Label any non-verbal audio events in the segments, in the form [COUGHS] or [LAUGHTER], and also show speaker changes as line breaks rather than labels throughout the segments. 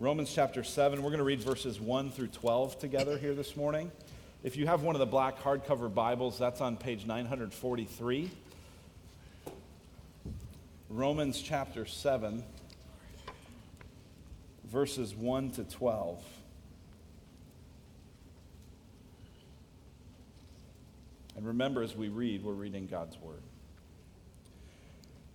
Romans chapter 7. We're going to read verses 1 through 12 together here this morning. If you have one of the black hardcover Bibles, that's on page 943. Romans chapter 7, verses 1 to 12. And remember, as we read, we're reading God's Word.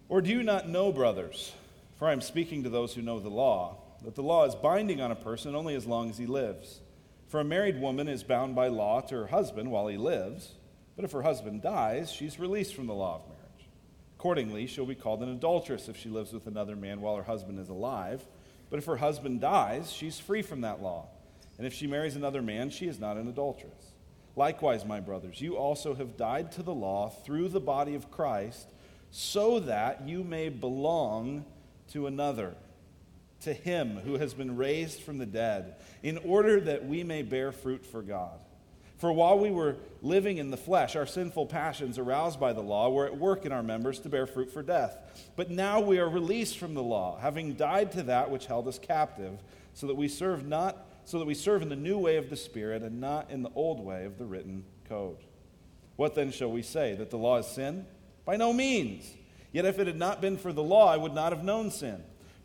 Or do you not know, brothers, for I am speaking to those who know the law, that the law is binding on a person only as long as he lives? For a married woman is bound by law to her husband while he lives, but if her husband dies, she's released from the law of marriage. Accordingly, she'll be called an adulteress if she lives with another man while her husband is alive. But if her husband dies, she's free from that law. And if she marries another man, she is not an adulteress. Likewise, my brothers, you also have died to the law through the body of Christ, so that you may belong to another, to him who has been raised from the dead, in order that we may bear fruit for God. For while we were living in the flesh, our sinful passions aroused by the law were at work in our members to bear fruit for death. But now we are released from the law, having died to that which held us captive, so that we serve not so that we serve in the new way of the Spirit and not in the old way of the written code. What then shall we say? That the law is sin? By no means. Yet if it had not been for the law, I would not have known sin.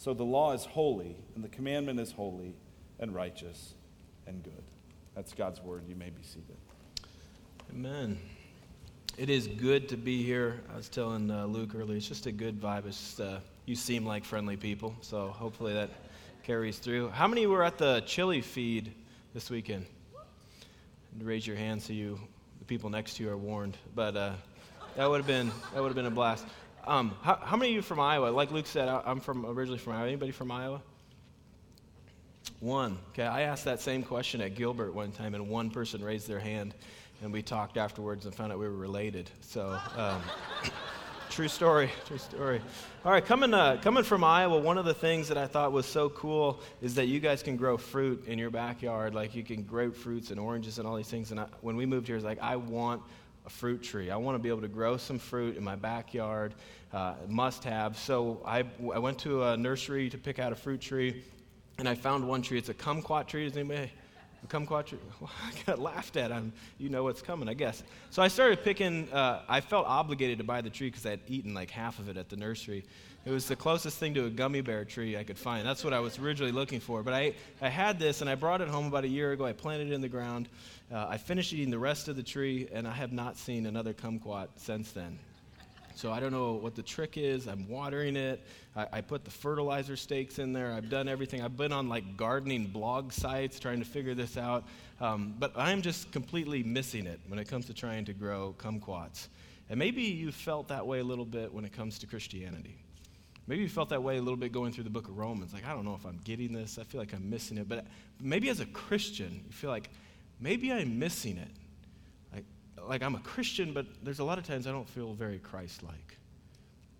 So the law is holy, and the commandment is holy, and righteous, and good. That's God's word. You may be seated.
Amen. It is good to be here. I was telling uh, Luke earlier, it's just a good vibe. It's just, uh, you seem like friendly people, so hopefully that carries through. How many were at the chili feed this weekend? raise your hand so you, the people next to you, are warned. But uh, that would have been that would have been a blast. Um, how, how, many of you from Iowa? Like Luke said, I'm from originally from Iowa. Anybody from Iowa? One. Okay, I asked that same question at Gilbert one time, and one person raised their hand, and we talked afterwards and found out we were related. So. Um, [LAUGHS] True story. True story. All right, coming, uh, coming from Iowa, one of the things that I thought was so cool is that you guys can grow fruit in your backyard. Like you can grow fruits and oranges and all these things. And I, when we moved here, it's like, I want fruit tree. I want to be able to grow some fruit in my backyard, uh, must have. So I, I went to a nursery to pick out a fruit tree, and I found one tree. It's a kumquat tree. Does anybody A kumquat [LAUGHS] well, I got laughed at. I'm, you know what's coming, I guess. So I started picking. Uh, I felt obligated to buy the tree because I had eaten like half of it at the nursery. It was the closest thing to a gummy bear tree I could find. That's what I was originally looking for. But I, I had this, and I brought it home about a year ago. I planted it in the ground. Uh, I finished eating the rest of the tree, and I have not seen another kumquat since then. So I don't know what the trick is. I'm watering it. I, I, put the fertilizer stakes in there. I've done everything. I've been on like gardening blog sites trying to figure this out. Um, but I'm just completely missing it when it comes to trying to grow kumquats. And maybe you felt that way a little bit when it comes to Christianity. Maybe you felt that way a little bit going through the book of Romans. Like, I don't know if I'm getting this. I feel like I'm missing it. But maybe as a Christian, you feel like maybe I'm missing it like I'm a Christian, but there's a lot of times I don't feel very Christ like.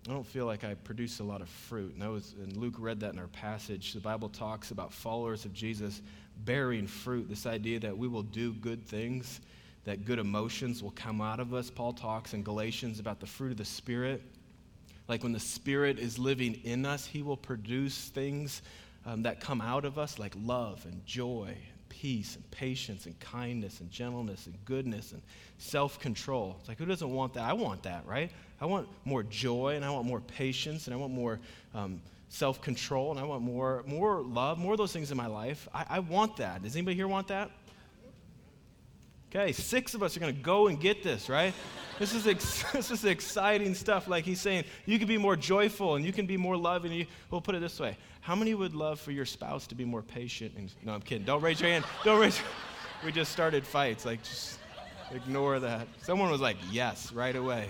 I don't feel like I produce a lot of fruit. And, was, and Luke read that in our passage. The Bible talks about followers of Jesus bearing fruit, this idea that we will do good things, that good emotions will come out of us. Paul talks in Galatians about the fruit of the Spirit. Like when the Spirit is living in us, He will produce things um, that come out of us, like love and joy and peace and patience and kindness and gentleness and goodness and self control. It's like, who doesn't want that? I want that, right? I want more joy and I want more patience and I want more um, self control and I want more, more love, more of those things in my life. I, I want that. Does anybody here want that? Okay, six of us are going to go and get this, right? [LAUGHS] this, is ex- [LAUGHS] this is exciting stuff. Like he's saying, you can be more joyful and you can be more loving. You, we'll put it this way How many would love for your spouse to be more patient? And, no, I'm kidding. Don't raise your hand. Don't raise [LAUGHS] We just started fights. Like, just ignore that. Someone was like, yes, right away.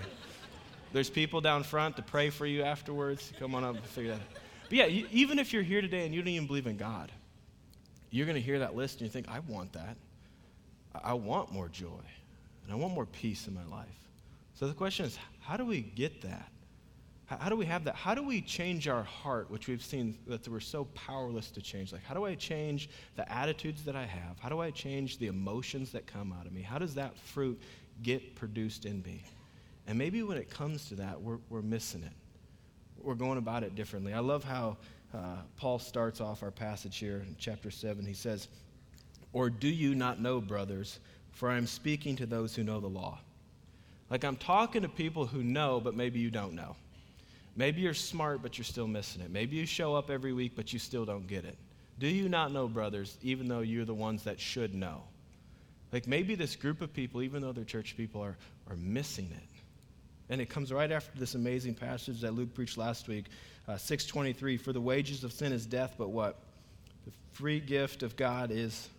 There's people down front to pray for you afterwards. Come on up and figure that out. But yeah, you, even if you're here today and you don't even believe in God, you're going to hear that list and you think, I want that. I want more joy. And I want more peace in my life. So the question is, how do we get that? How do we have that? How do we change our heart, which we've seen that we're so powerless to change? Like, how do I change the attitudes that I have? How do I change the emotions that come out of me? How does that fruit get produced in me? And maybe when it comes to that, we're, we're missing it. We're going about it differently. I love how uh, Paul starts off our passage here in chapter 7. He says, Or do you not know, brothers, for I am speaking to those who know the law? Like I'm talking to people who know, but maybe you don't know. Maybe you're smart, but you're still missing it. Maybe you show up every week, but you still don't get it. Do you not know, brothers, even though you're the ones that should know? Like maybe this group of people, even though they're church people, are, are missing it. And it comes right after this amazing passage that Luke preached last week, uh, 623. For the wages of sin is death, but what? The free gift of God is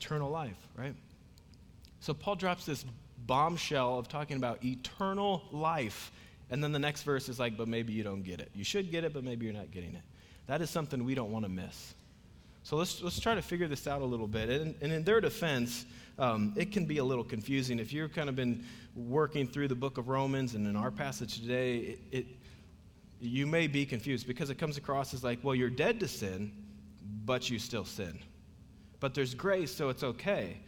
eternal life, right? So Paul drops this bombshell of talking about eternal life and then the next verse is like, but maybe you don't get it. You should get it, but maybe you're not getting it. That is something we don't want to miss. So let's, let's try to figure this out a little bit. And, and in their defense, um, it can be a little confusing. If you've kind of been working through the book of Romans and in our passage today, it, it, you may be confused because it comes across as like, well, you're dead to sin, but you still sin. But there's grace, so it's okay.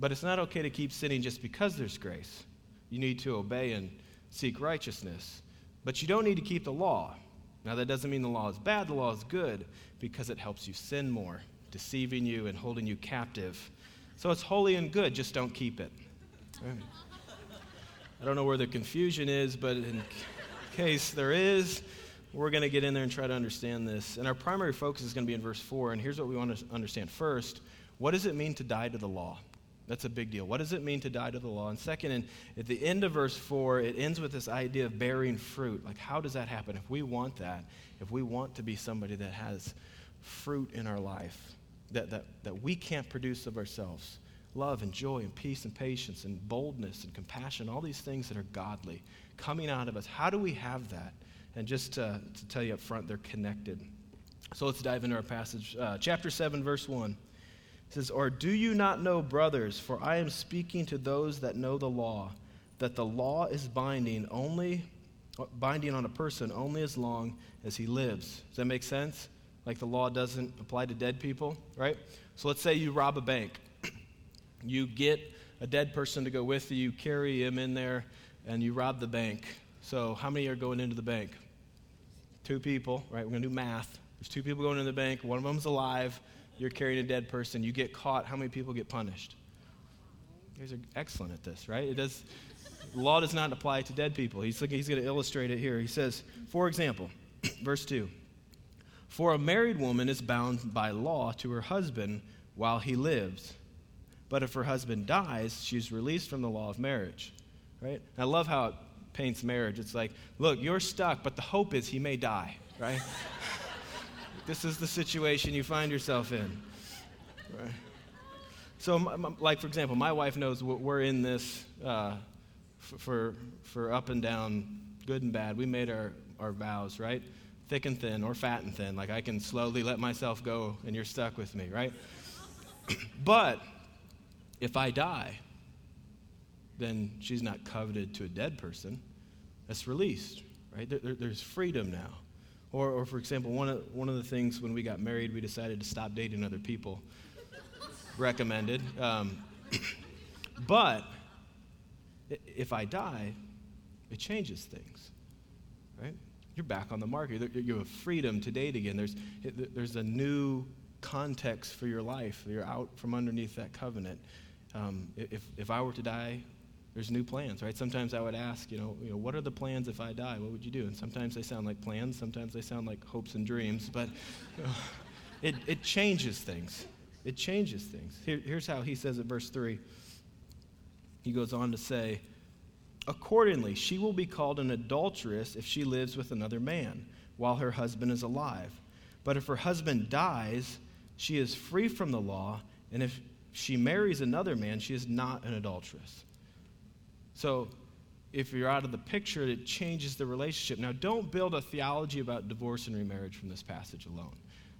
But it's not okay to keep sinning just because there's grace. You need to obey and seek righteousness. But you don't need to keep the law. Now, that doesn't mean the law is bad, the law is good because it helps you sin more, deceiving you and holding you captive. So it's holy and good, just don't keep it. I don't know where the confusion is, but in case there is, we're going to get in there and try to understand this. And our primary focus is going to be in verse 4. And here's what we want to understand first what does it mean to die to the law? That's a big deal. What does it mean to die to the law? And second, and at the end of verse 4, it ends with this idea of bearing fruit. Like, how does that happen? If we want that, if we want to be somebody that has fruit in our life that, that, that we can't produce of ourselves love and joy and peace and patience and boldness and compassion, all these things that are godly coming out of us. How do we have that? And just to, to tell you up front, they're connected. So let's dive into our passage. Uh, chapter 7, verse 1 says, Or do you not know, brothers, for I am speaking to those that know the law, that the law is binding only binding on a person only as long as he lives. Does that make sense? Like the law doesn't apply to dead people, right? So let's say you rob a bank. [CLEARS THROAT] you get a dead person to go with you, you carry him in there, and you rob the bank. So how many are going into the bank? Two people, right? We're going to do math. There's two people going into the bank. One of them's alive you're carrying a dead person, you get caught, how many people get punished? You guys are excellent at this, right? It does, law does not apply to dead people. He's, looking, he's going to illustrate it here. He says, for example, [CLEARS THROAT] verse 2 For a married woman is bound by law to her husband while he lives. But if her husband dies, she's released from the law of marriage. Right? I love how it paints marriage. It's like, look, you're stuck, but the hope is he may die, right? [LAUGHS] This is the situation you find yourself in. Right? So, like, for example, my wife knows we're in this uh, for, for up and down, good and bad. We made our, our vows, right? Thick and thin, or fat and thin. Like, I can slowly let myself go, and you're stuck with me, right? [COUGHS] but if I die, then she's not coveted to a dead person. That's released, right? There, there's freedom now. Or, or for example, one of, one of the things when we got married, we decided to stop dating other people. Recommended. Um, [COUGHS] but if I die, it changes things, right? You're back on the market. You have freedom to date again. There's, there's a new context for your life. You're out from underneath that covenant. Um, if, if I were to die there's new plans, right? Sometimes I would ask, you know, you know, what are the plans if I die? What would you do? And sometimes they sound like plans, sometimes they sound like hopes and dreams, but you know, it, it changes things. It changes things. Here, here's how he says it, verse 3. He goes on to say, Accordingly, she will be called an adulteress if she lives with another man while her husband is alive. But if her husband dies, she is free from the law, and if she marries another man, she is not an adulteress. So if you're out of the picture, it changes the relationship. Now, don't build a theology about divorce and remarriage from this passage alone.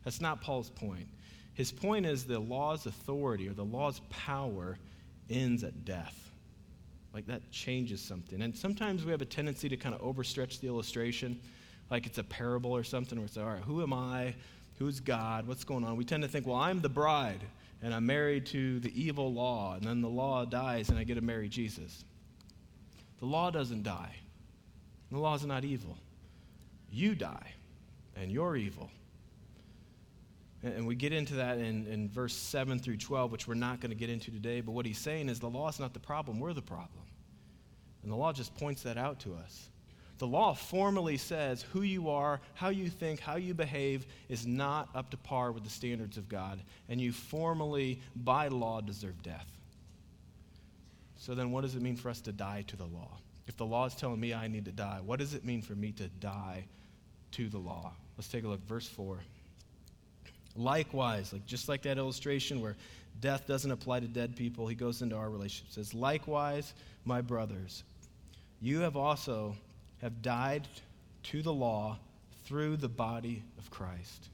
That's not Paul's point. His point is the law's authority or the law's power ends at death. Like that changes something. And sometimes we have a tendency to kind of overstretch the illustration, like it's a parable or something where it's, all right, who am I? Who's God? What's going on? We tend to think, well, I'm the bride and I'm married to the evil law, and then the law dies and I get to marry Jesus. The law doesn't die, the law is not evil. You die, and you're evil. And we get into that in, in verse 7 through 12, which we're not going to get into today. But what he's saying is the law is not the problem, we're the problem. And the law just points that out to us. The law formally says who you are, how you think, how you behave is not up to par with the standards of God, and you formally, by law, deserve death. So then, what does it mean for us to die to the law? If the law is telling me I need to die, what does it mean for me to die to the law? Let's take a look. Verse 4. Likewise, like just like that illustration where death doesn't apply to dead people, he goes into our relationship. Says, likewise, my brothers, you have also have died to the law through the body of Christ.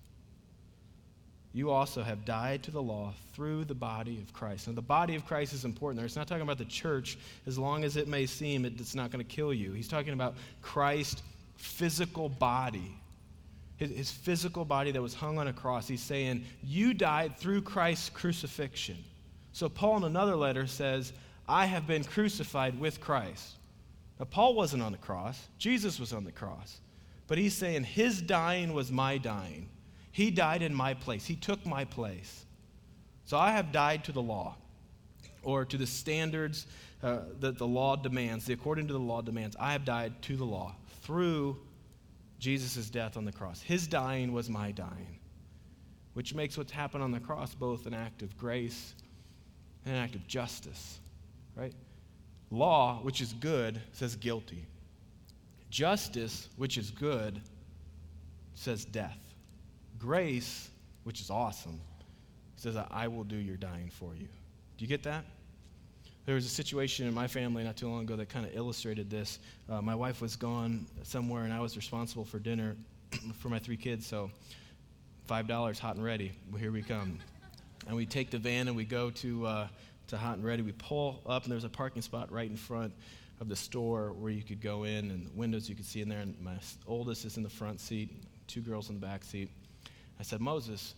You also have died to the law through the body of Christ. Now, the body of Christ is important there. It's not talking about the church, as long as it may seem it's not going to kill you. He's talking about Christ's physical body his, his physical body that was hung on a cross. He's saying, You died through Christ's crucifixion. So, Paul in another letter says, I have been crucified with Christ. Now, Paul wasn't on the cross, Jesus was on the cross. But he's saying, His dying was my dying. He died in my place, He took my place. So, I have died to the law or to the standards uh, that the law demands, the according to the law demands. I have died to the law through Jesus' death on the cross. His dying was my dying, which makes what's happened on the cross both an act of grace and an act of justice, right? Law, which is good, says guilty. Justice, which is good, says death. Grace, which is awesome, says, I will do your dying for you. Do you get that? There was a situation in my family not too long ago that kind of illustrated this. Uh, my wife was gone somewhere, and I was responsible for dinner [CLEARS THROAT] for my three kids. So, five dollars, hot and ready. Well, here we come, and we take the van and we go to uh, to hot and ready. We pull up, and there's a parking spot right in front of the store where you could go in, and the windows you could see in there. And my oldest is in the front seat, two girls in the back seat. I said, Moses,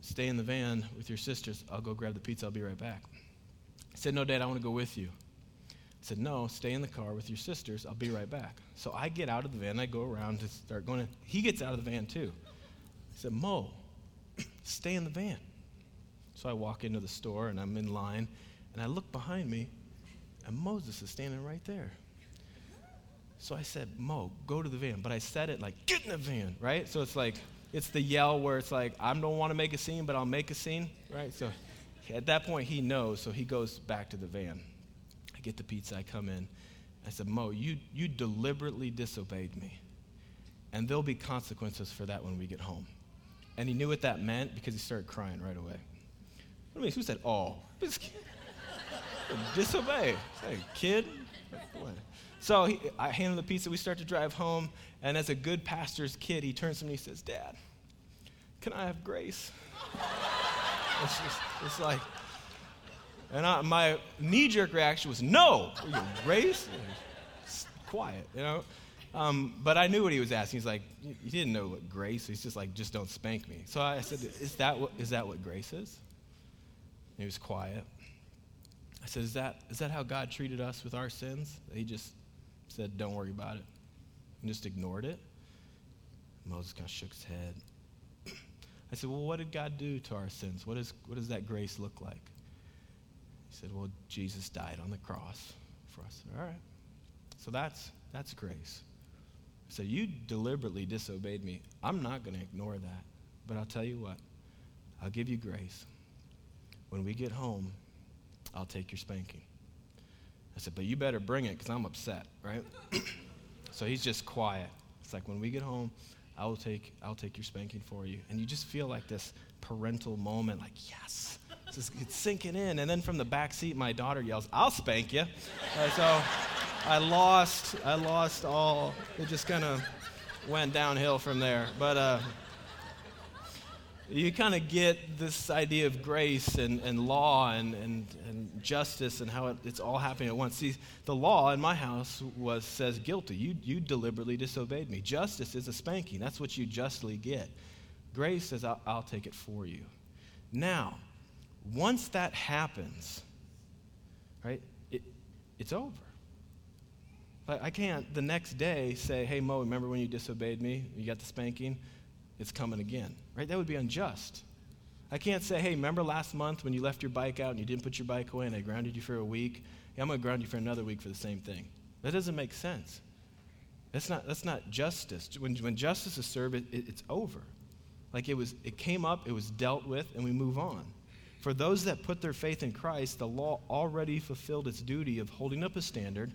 stay in the van with your sisters. I'll go grab the pizza. I'll be right back. I said, No, Dad, I want to go with you. I said, No, stay in the car with your sisters. I'll be right back. So I get out of the van. I go around to start going. he gets out of the van too. I said, Mo, [CLEARS THROAT] stay in the van. So I walk into the store and I'm in line and I look behind me and Moses is standing right there. So I said, Mo, go to the van. But I said it like, get in the van, right? So it's like, it's the yell where it's like, I don't want to make a scene, but I'll make a scene, right? So at that point, he knows, so he goes back to the van. I get the pizza, I come in. I said, Mo, you, you deliberately disobeyed me. And there'll be consequences for that when we get home. And he knew what that meant because he started crying right away. What do you mean? Who said, oh? [LAUGHS] Disobey. Say, kid? So he, I hand him the pizza. We start to drive home. And as a good pastor's kid, he turns to me and he says, Dad, can I have grace? It's just, it's like, and I, my knee jerk reaction was, no, race? Quiet, you know? Um, but I knew what he was asking. He's like, you didn't know what grace. He's just like, just don't spank me. So I said, is that what, is that what grace is? And he was quiet. I said, is that, is that how God treated us with our sins? He just said, don't worry about it, and just ignored it. Moses kind of shook his head. I said, Well, what did God do to our sins? What, is, what does that grace look like? He said, Well, Jesus died on the cross for us. All right. So that's, that's grace. I said, You deliberately disobeyed me. I'm not going to ignore that. But I'll tell you what, I'll give you grace. When we get home, I'll take your spanking. I said, But you better bring it because I'm upset, right? [COUGHS] so he's just quiet. It's like when we get home, I will take, I'll take your spanking for you. And you just feel like this parental moment, like, yes, it's, it's sinking in. And then from the back seat, my daughter yells, I'll spank you. So I lost, I lost all, it just kind of went downhill from there. But, uh, you kind of get this idea of grace and, and law and, and, and justice and how it, it's all happening at once. See, the law in my house was says guilty. You, you deliberately disobeyed me. Justice is a spanking. That's what you justly get. Grace says, I'll, I'll take it for you. Now, once that happens, right, it, it's over. But I can't the next day say, hey, Mo, remember when you disobeyed me? You got the spanking? It's coming again, right? That would be unjust. I can't say, hey, remember last month when you left your bike out and you didn't put your bike away and I grounded you for a week? Yeah, I'm going to ground you for another week for the same thing. That doesn't make sense. That's not, that's not justice. When, when justice is served, it, it, it's over. Like it was, it came up, it was dealt with, and we move on. For those that put their faith in Christ, the law already fulfilled its duty of holding up a standard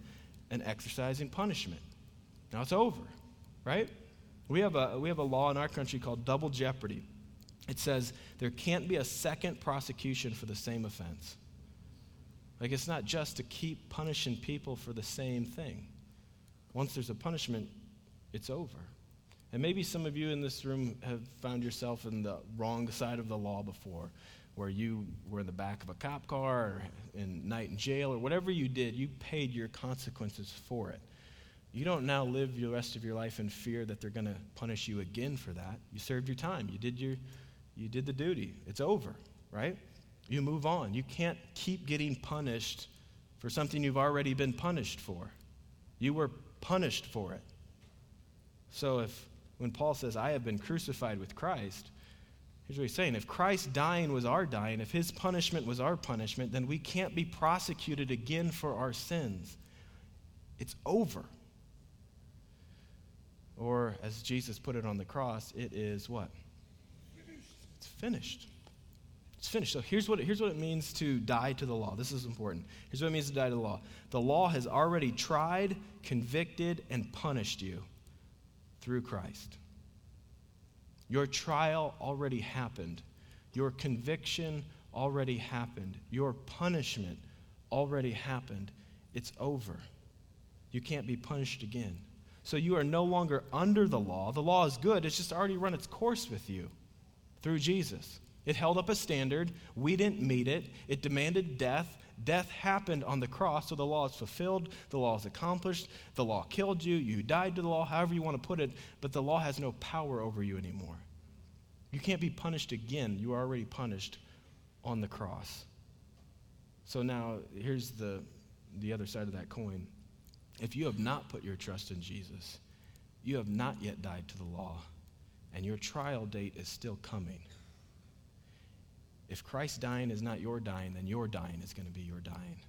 and exercising punishment. Now it's over, right? We have a, we have a law in our country called double jeopardy. It says there can't be a second prosecution for the same offense. Like it's not just to keep punishing people for the same thing. Once there's a punishment, it's over. And maybe some of you in this room have found yourself in the wrong side of the law before, where you were in the back of a cop car or in night in jail or whatever you did, you paid your consequences for it. You don't now live the rest of your life in fear that they're going to punish you again for that. You served your time. You did your you did the duty. It's over, right? You move on. You can't keep getting punished for something you've already been punished for. You were punished for it. So if when Paul says I have been crucified with Christ, here's what he's saying. If Christ dying was our dying, if his punishment was our punishment, then we can't be prosecuted again for our sins. It's over. Or, as Jesus put it on the cross, it is what? It's finished. It's finished. So here's what, here's what it means to die to the law. This is important. Here's what it means to die to the law. The law has already tried, convicted, and punished you through Christ. Your trial already happened. Your conviction already happened. Your punishment already happened. It's over. You can't be punished again. So you are no longer under the law. The law is good, it's just already run its course with you through Jesus. It held up a standard. We didn't meet it. It demanded death. Death happened on the cross, so the law is fulfilled. The law is accomplished. The law killed you. You died to the law, however you want to put it, but the law has no power over you anymore. You can't be punished again. You are already punished on the cross. So now, here's the, the other side of that coin. If you have not put your trust in Jesus, you have not yet died to the law, and your trial date is still coming. If Christ dying is not your dying, then your dying is going to be your dying.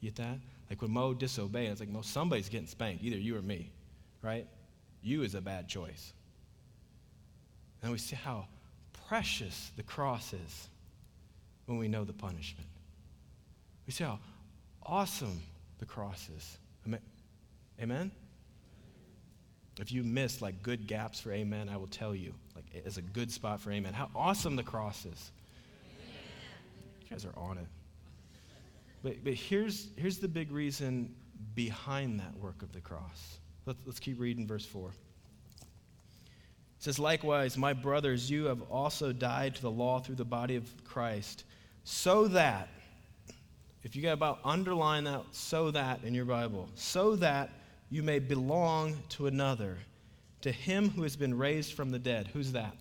You get that? Like when Mo disobeyed, it's like, Mo, somebody's getting spanked, either you or me, right? You is a bad choice. And we see how precious the cross is when we know the punishment. We see how awesome the cross is. Amen? If you miss like good gaps for amen, I will tell you, like it's a good spot for amen. How awesome the cross is. You guys are on it. But, but here's, here's the big reason behind that work of the cross. Let's, let's keep reading verse 4. It says, Likewise, my brothers, you have also died to the law through the body of Christ, so that, if you got about underline that so that in your Bible, so that you may belong to another, to him who has been raised from the dead. Who's that?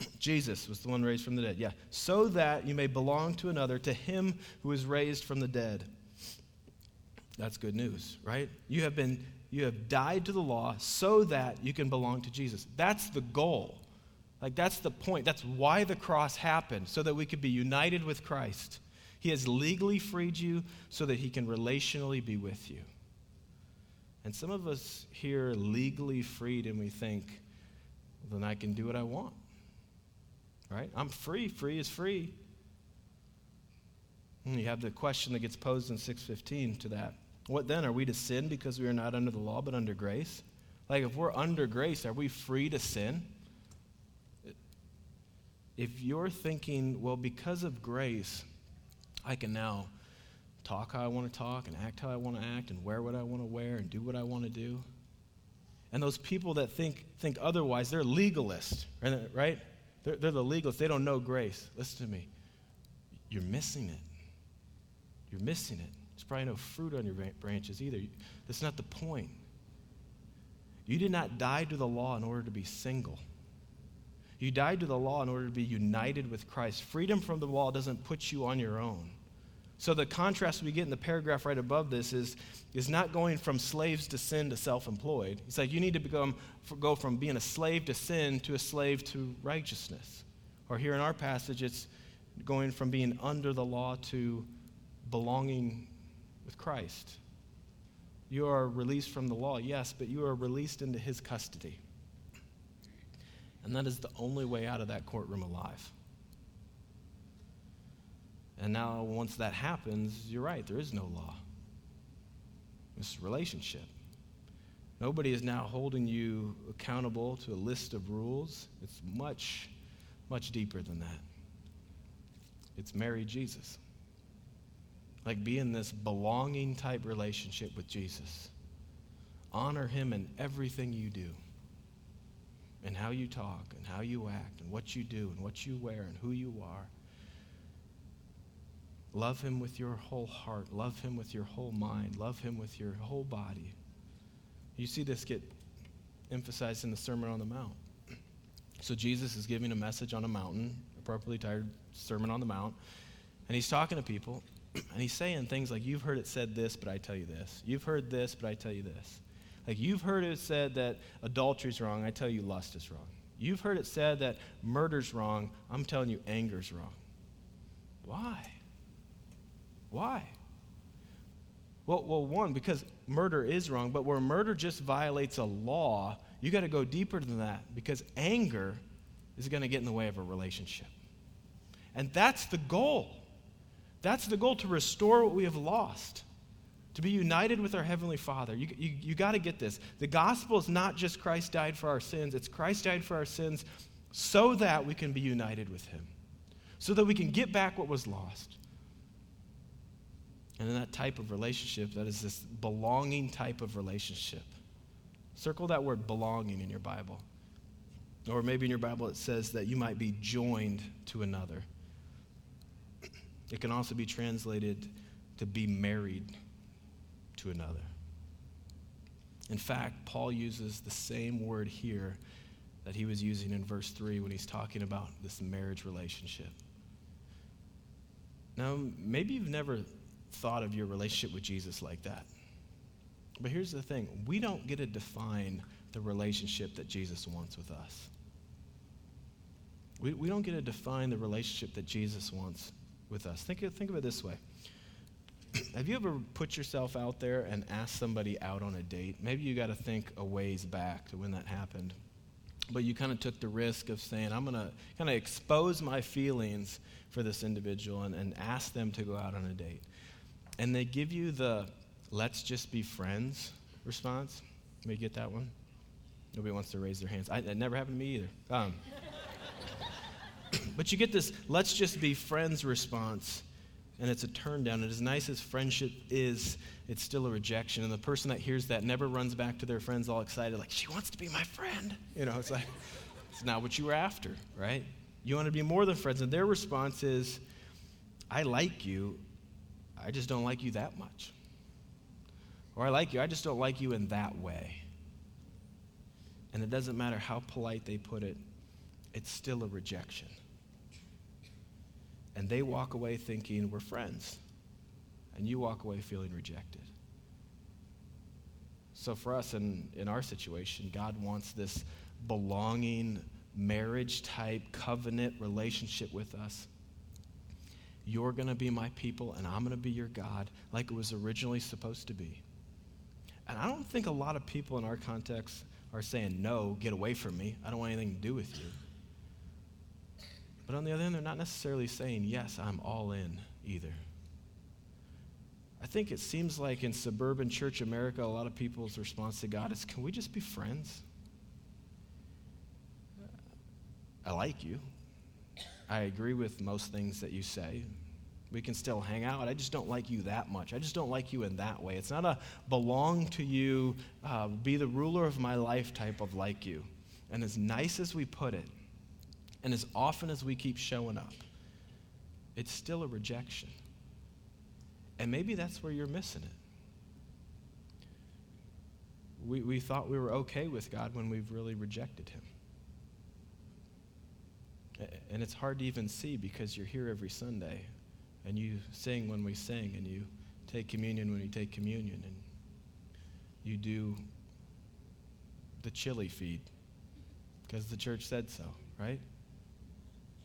[CLEARS THROAT] Jesus was the one raised from the dead. Yeah. So that you may belong to another, to him who is raised from the dead. That's good news, right? You have been you have died to the law so that you can belong to Jesus. That's the goal. Like that's the point. That's why the cross happened, so that we could be united with Christ. He has legally freed you so that he can relationally be with you. And some of us here legally freed and we think, then I can do what I want. Right? I'm free. Free is free. And you have the question that gets posed in 615 to that. What then? Are we to sin because we are not under the law but under grace? Like, if we're under grace, are we free to sin? If you're thinking, well, because of grace, I can now talk how I want to talk and act how I want to act and wear what I want to wear and do what I want to do. And those people that think, think otherwise, they're legalists, right? They're, they're the legalists. They don't know grace. Listen to me. You're missing it. You're missing it. There's probably no fruit on your branches either. That's not the point. You did not die to the law in order to be single. You died to the law in order to be united with Christ. Freedom from the law doesn't put you on your own. So the contrast we get in the paragraph right above this is, is not going from slaves to sin to self-employed. It's like you need to become, go from being a slave to sin to a slave to righteousness. Or here in our passage, it's going from being under the law to belonging with Christ. You are released from the law, yes, but you are released into his custody. And that is the only way out of that courtroom alive. And now, once that happens, you're right, there is no law. It's relationship. Nobody is now holding you accountable to a list of rules. It's much, much deeper than that. It's marry Jesus. Like be in this belonging type relationship with Jesus. Honor him in everything you do, and how you talk, and how you act, and what you do, and what you wear, and who you are. Love him with your whole heart. Love him with your whole mind. Love him with your whole body. You see this get emphasized in the Sermon on the Mount. [CLEARS THROAT] So Jesus is giving a message on a mountain, appropriately titled Sermon on the Mount, and he's talking to people, [CLEARS THROAT] and he's saying things like, You've heard it said this, but I tell you this. You've heard this, but I tell you this. Like, you've heard it said that adultery's wrong. I tell you lust is wrong. You've heard it said that murder's wrong. I'm telling you anger's wrong. Why? Why? Well, well, one, because murder is wrong, but where murder just violates a law, you got to go deeper than that because anger is going to get in the way of a relationship. And that's the goal. That's the goal to restore what we have lost, to be united with our Heavenly Father. You, you, you got to get this. The gospel is not just Christ died for our sins, it's Christ died for our sins so that we can be united with Him, so that we can get back what was lost. And in that type of relationship, that is this belonging type of relationship. Circle that word belonging in your Bible. Or maybe in your Bible it says that you might be joined to another. It can also be translated to be married to another. In fact, Paul uses the same word here that he was using in verse 3 when he's talking about this marriage relationship. Now, maybe you've never thought of your relationship with Jesus like that. But here's the thing we don't get to define the relationship that Jesus wants with us. We, we don't get to define the relationship that Jesus wants with us. Think, think of it this way. Have you ever put yourself out there and asked somebody out on a date? Maybe you got to think a ways back to when that happened. But you kind of took the risk of saying, I'm going to kind of expose my feelings for this individual and, and ask them to go out on a date and they give you the let's just be friends response. May get that one? Nobody wants to raise their hands. I, that never happened to me either. Um, [COUGHS] but you get this let's just be friends response, and it's a turn down. And as nice as friendship is, it's still a rejection. And the person that hears that never runs back to their friends all excited, like, she wants to be my friend. You know, it's like, it's not what you were after, right? You want to be more than friends. And their response is, I like you, I just don't like you that much. Or I like you, I just don't like you in that way. And it doesn't matter how polite they put it, it's still a rejection. And they walk away thinking we're friends. And you walk away feeling rejected. So, for us in, in our situation, God wants this belonging, marriage type, covenant relationship with us you're going to be my people, and I'm going to be your God, like it was originally supposed to be. And I don't think a lot of people in our context are saying, No, get away from me. I don't want anything to do with you. But on the other hand, they're not necessarily saying, Yes, I'm all in either. I think it seems like in suburban church America, a lot of people's response to God is, Can we just be friends? I like you. I agree with most things that you say. We can still hang out. I just don't like you that much. I just don't like you in that way. It's not a belong to you, uh, be the ruler of my life type of like you. And as nice as we put it, And as often as we keep showing up, it's still a rejection. And maybe that's where you're missing it. We, we thought we were okay with God when we've really rejected Him. And it's hard to even see because you're here every Sunday and you sing when we sing and you take communion when we take communion and you do the chili feed because the church said so, right?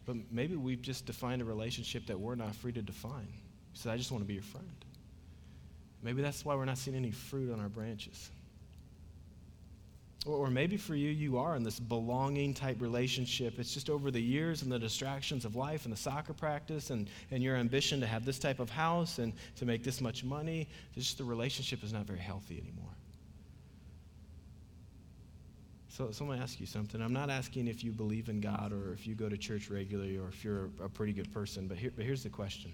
But maybe we've just defined a relationship that we're not free to define. He said, I just want to be your friend. Maybe that's why we're not seeing any fruit on our branches. Or, maybe for you, you are in this belonging type relationship. It's just over the years and the distractions of life and the soccer practice and, and your ambition to have this type of house and to make this much money. Just the relationship is not very healthy anymore. So, so I'm going to ask you something. I'm not asking if you believe in God or if you go to church regularly or if you're a pretty good person, but, here, but here's the question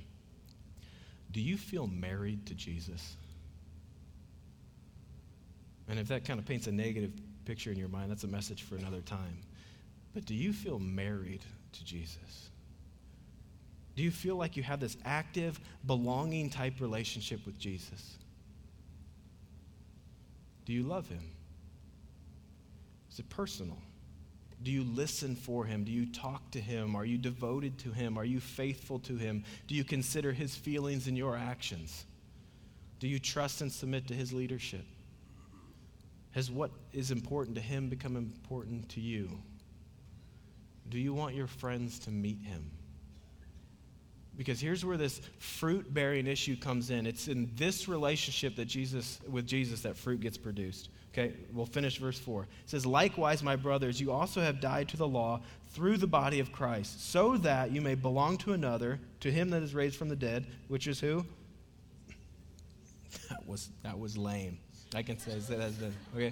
Do you feel married to Jesus? And if that kind of paints a negative picture in your mind, that's a message for another time. But do you feel married to Jesus? Do you feel like you have this active, belonging type relationship with Jesus? Do you love him? Is it personal? Do you listen for him? Do you talk to him? Are you devoted to him? Are you faithful to him? Do you consider his feelings in your actions? Do you trust and submit to his leadership? Has what is important to him become important to you? Do you want your friends to meet him? Because here's where this fruit bearing issue comes in. It's in this relationship that Jesus with Jesus that fruit gets produced. Okay, we'll finish verse 4. It says, Likewise, my brothers, you also have died to the law through the body of Christ, so that you may belong to another, to him that is raised from the dead, which is who? That was that was lame. I can say that as the okay.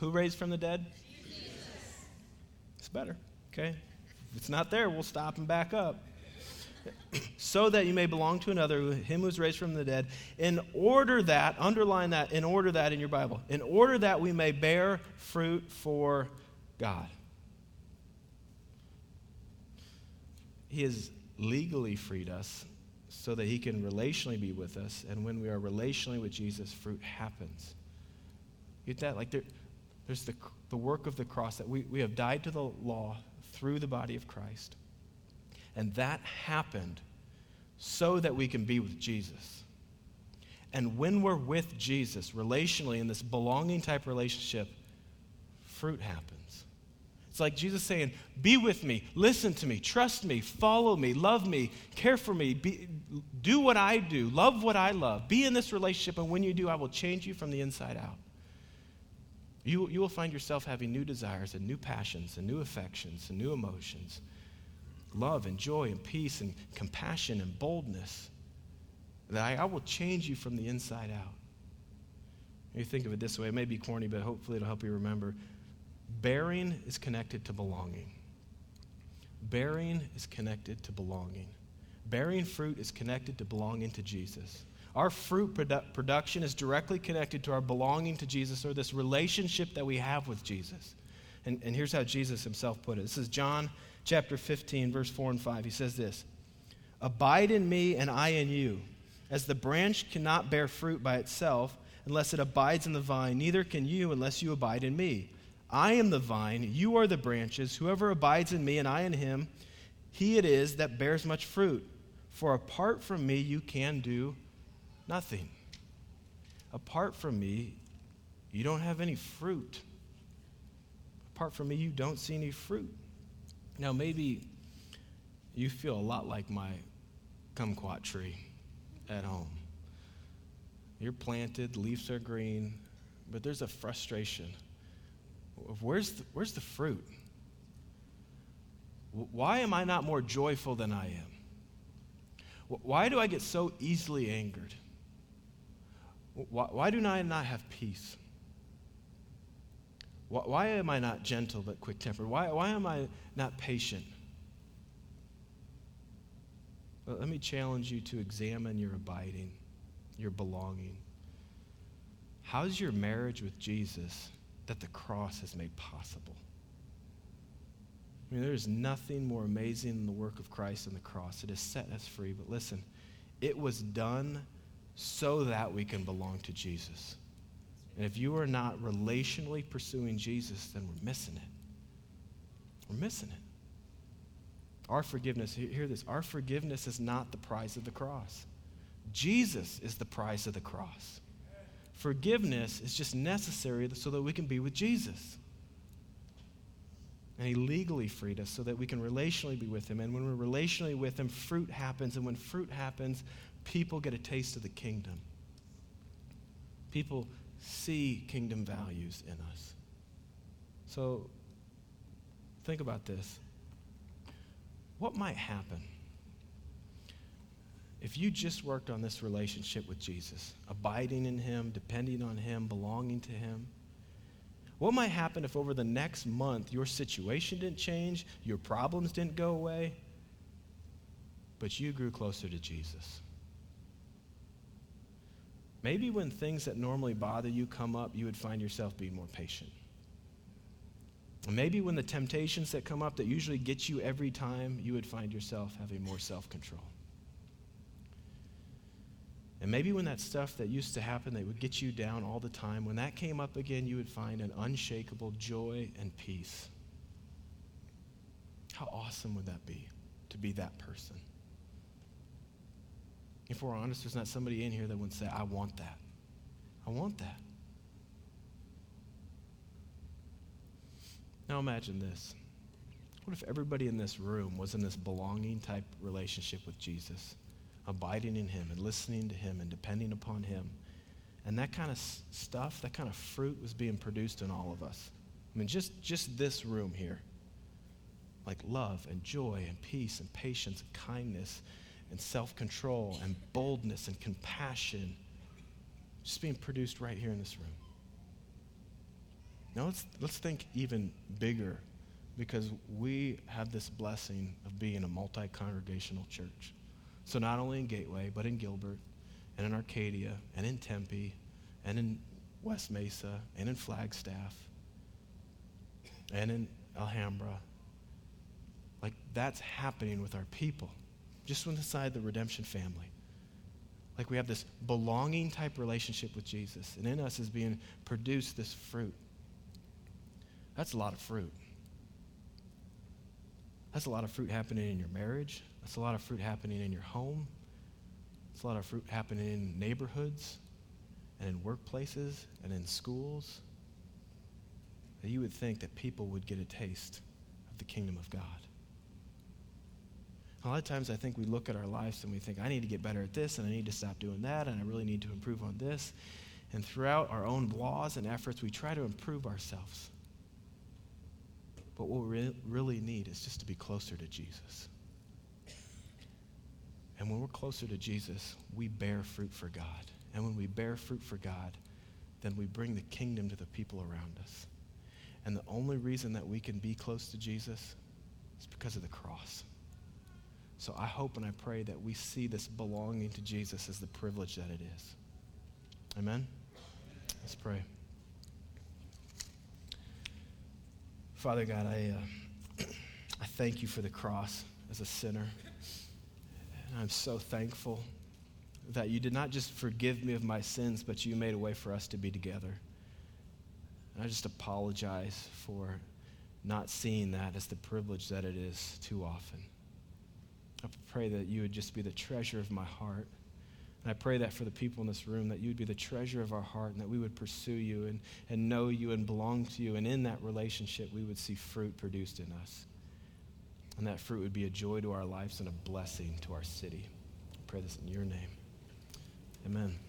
Who raised from the dead? Jesus. It's better. Okay. If it's not there, we'll stop and back up. So that you may belong to another, him who's raised from the dead, in order that, underline that, in order that in your Bible, in order that we may bear fruit for God. He has legally freed us so that he can relationally be with us. And when we are relationally with Jesus, fruit happens. Get that? Like there, there's the, the work of the cross that we, we have died to the law through the body of Christ. And that happened so that we can be with Jesus. And when we're with Jesus, relationally, in this belonging type relationship, fruit happens. It's like Jesus saying, Be with me, listen to me, trust me, follow me, love me, care for me, be, do what I do, love what I love. Be in this relationship, and when you do, I will change you from the inside out. You, you will find yourself having new desires and new passions and new affections and new emotions love and joy and peace and compassion and boldness. That I, I will change you from the inside out. You think of it this way. It may be corny, but hopefully it'll help you remember. Bearing is connected to belonging. Bearing is connected to belonging. Bearing fruit is connected to belonging to Jesus. Our fruit produ- production is directly connected to our belonging to Jesus or this relationship that we have with Jesus. And, and here's how Jesus himself put it. This is John chapter 15, verse 4 and 5. He says this Abide in me, and I in you. As the branch cannot bear fruit by itself unless it abides in the vine, neither can you unless you abide in me. I am the vine, you are the branches. Whoever abides in me, and I in him, he it is that bears much fruit. For apart from me, you can do Nothing. Apart from me, you don't have any fruit. Apart from me, you don't see any fruit. Now, maybe you feel a lot like my kumquat tree at home. You're planted, leaves are green, but there's a frustration of where's the, where's the fruit? Why am I not more joyful than I am? Why do I get so easily angered? Why, why do I not have peace? Why, why am I not gentle but quick tempered? Why, why am I not patient? Well, let me challenge you to examine your abiding, your belonging. How's your marriage with Jesus that the cross has made possible? I mean, there is nothing more amazing than the work of Christ on the cross. It has set us free. But listen, it was done so that we can belong to Jesus. And if you are not relationally pursuing Jesus, then we're missing it. We're missing it. Our forgiveness, hear this, our forgiveness is not the prize of the cross. Jesus is the prize of the cross. Forgiveness is just necessary so that we can be with Jesus. And He legally freed us so that we can relationally be with Him. And when we're relationally with Him, fruit happens. And when fruit happens, people get a taste of the kingdom. People see kingdom values in us. So think about this. What might happen if you just worked on this relationship with Jesus, abiding in Him, depending on Him, belonging to Him? What might happen if over the next month your situation didn't change, your problems didn't go away, but you grew closer to Jesus? Maybe when things that normally bother you come up, you would find yourself being more patient. Maybe when the temptations that come up that usually get you every time, you would find yourself having more self control. And maybe when that stuff that used to happen that would get you down all the time, when that came up again, you would find an unshakable joy and peace. How awesome would that be to be that person? If we're honest, there's not somebody in here that would say, I want that. I want that. Now imagine this. What if everybody in this room was in this belonging type relationship with Jesus? abiding in Him and listening to Him and depending upon Him. And that kind of stuff, that kind of fruit was being produced in all of us. I mean, just, just this room here. Like love and joy and peace and patience and kindness and self control and boldness and compassion. Just being produced right here in this room. Now let's, let's think even bigger because we have this blessing of being a multi congregational church. So not only in Gateway, but in Gilbert, and in Arcadia, and in Tempe, and in West Mesa, and in Flagstaff, and in Alhambra. Like that's happening with our people, just inside the redemption family. Like we have this belonging type relationship with Jesus, and in us is being produced this fruit. That's a lot of fruit. That's a lot of fruit happening in your marriage. That's a lot of fruit happening in your home. It's a lot of fruit happening in neighborhoods and in workplaces and in schools. That you would think that people would get a taste of the kingdom of God. A lot of times I think we look at our lives and we think, I need to get better at this and I need to stop doing that and I really need to improve on this. And throughout our own laws and efforts, we try to improve ourselves. But what we really need is just to be closer to Jesus. And when we're closer to Jesus, we bear fruit for God. And when we bear fruit for God, then we bring the kingdom to the people around us. And the only reason that we can be close to Jesus is because of the cross. So I hope and I pray that we see this belonging to Jesus as the privilege that it is. Amen? Let's pray. Father God, I, uh, [CLEARS THROAT] I thank you for the cross as a sinner. And I'm so thankful that you did not just forgive me of my sins, but you made a way for us to be together. And I just apologize for not seeing that as the privilege that it is too often. Pray that you would just be the treasure of my heart. And I pray that for the people in this room, that you would be the treasure of our heart and that we would pursue you and, and know you and belong to you. And in that relationship, we would see fruit produced in us and that fruit would be a joy to our lives and a blessing to our city. I pray this in your name. Amen.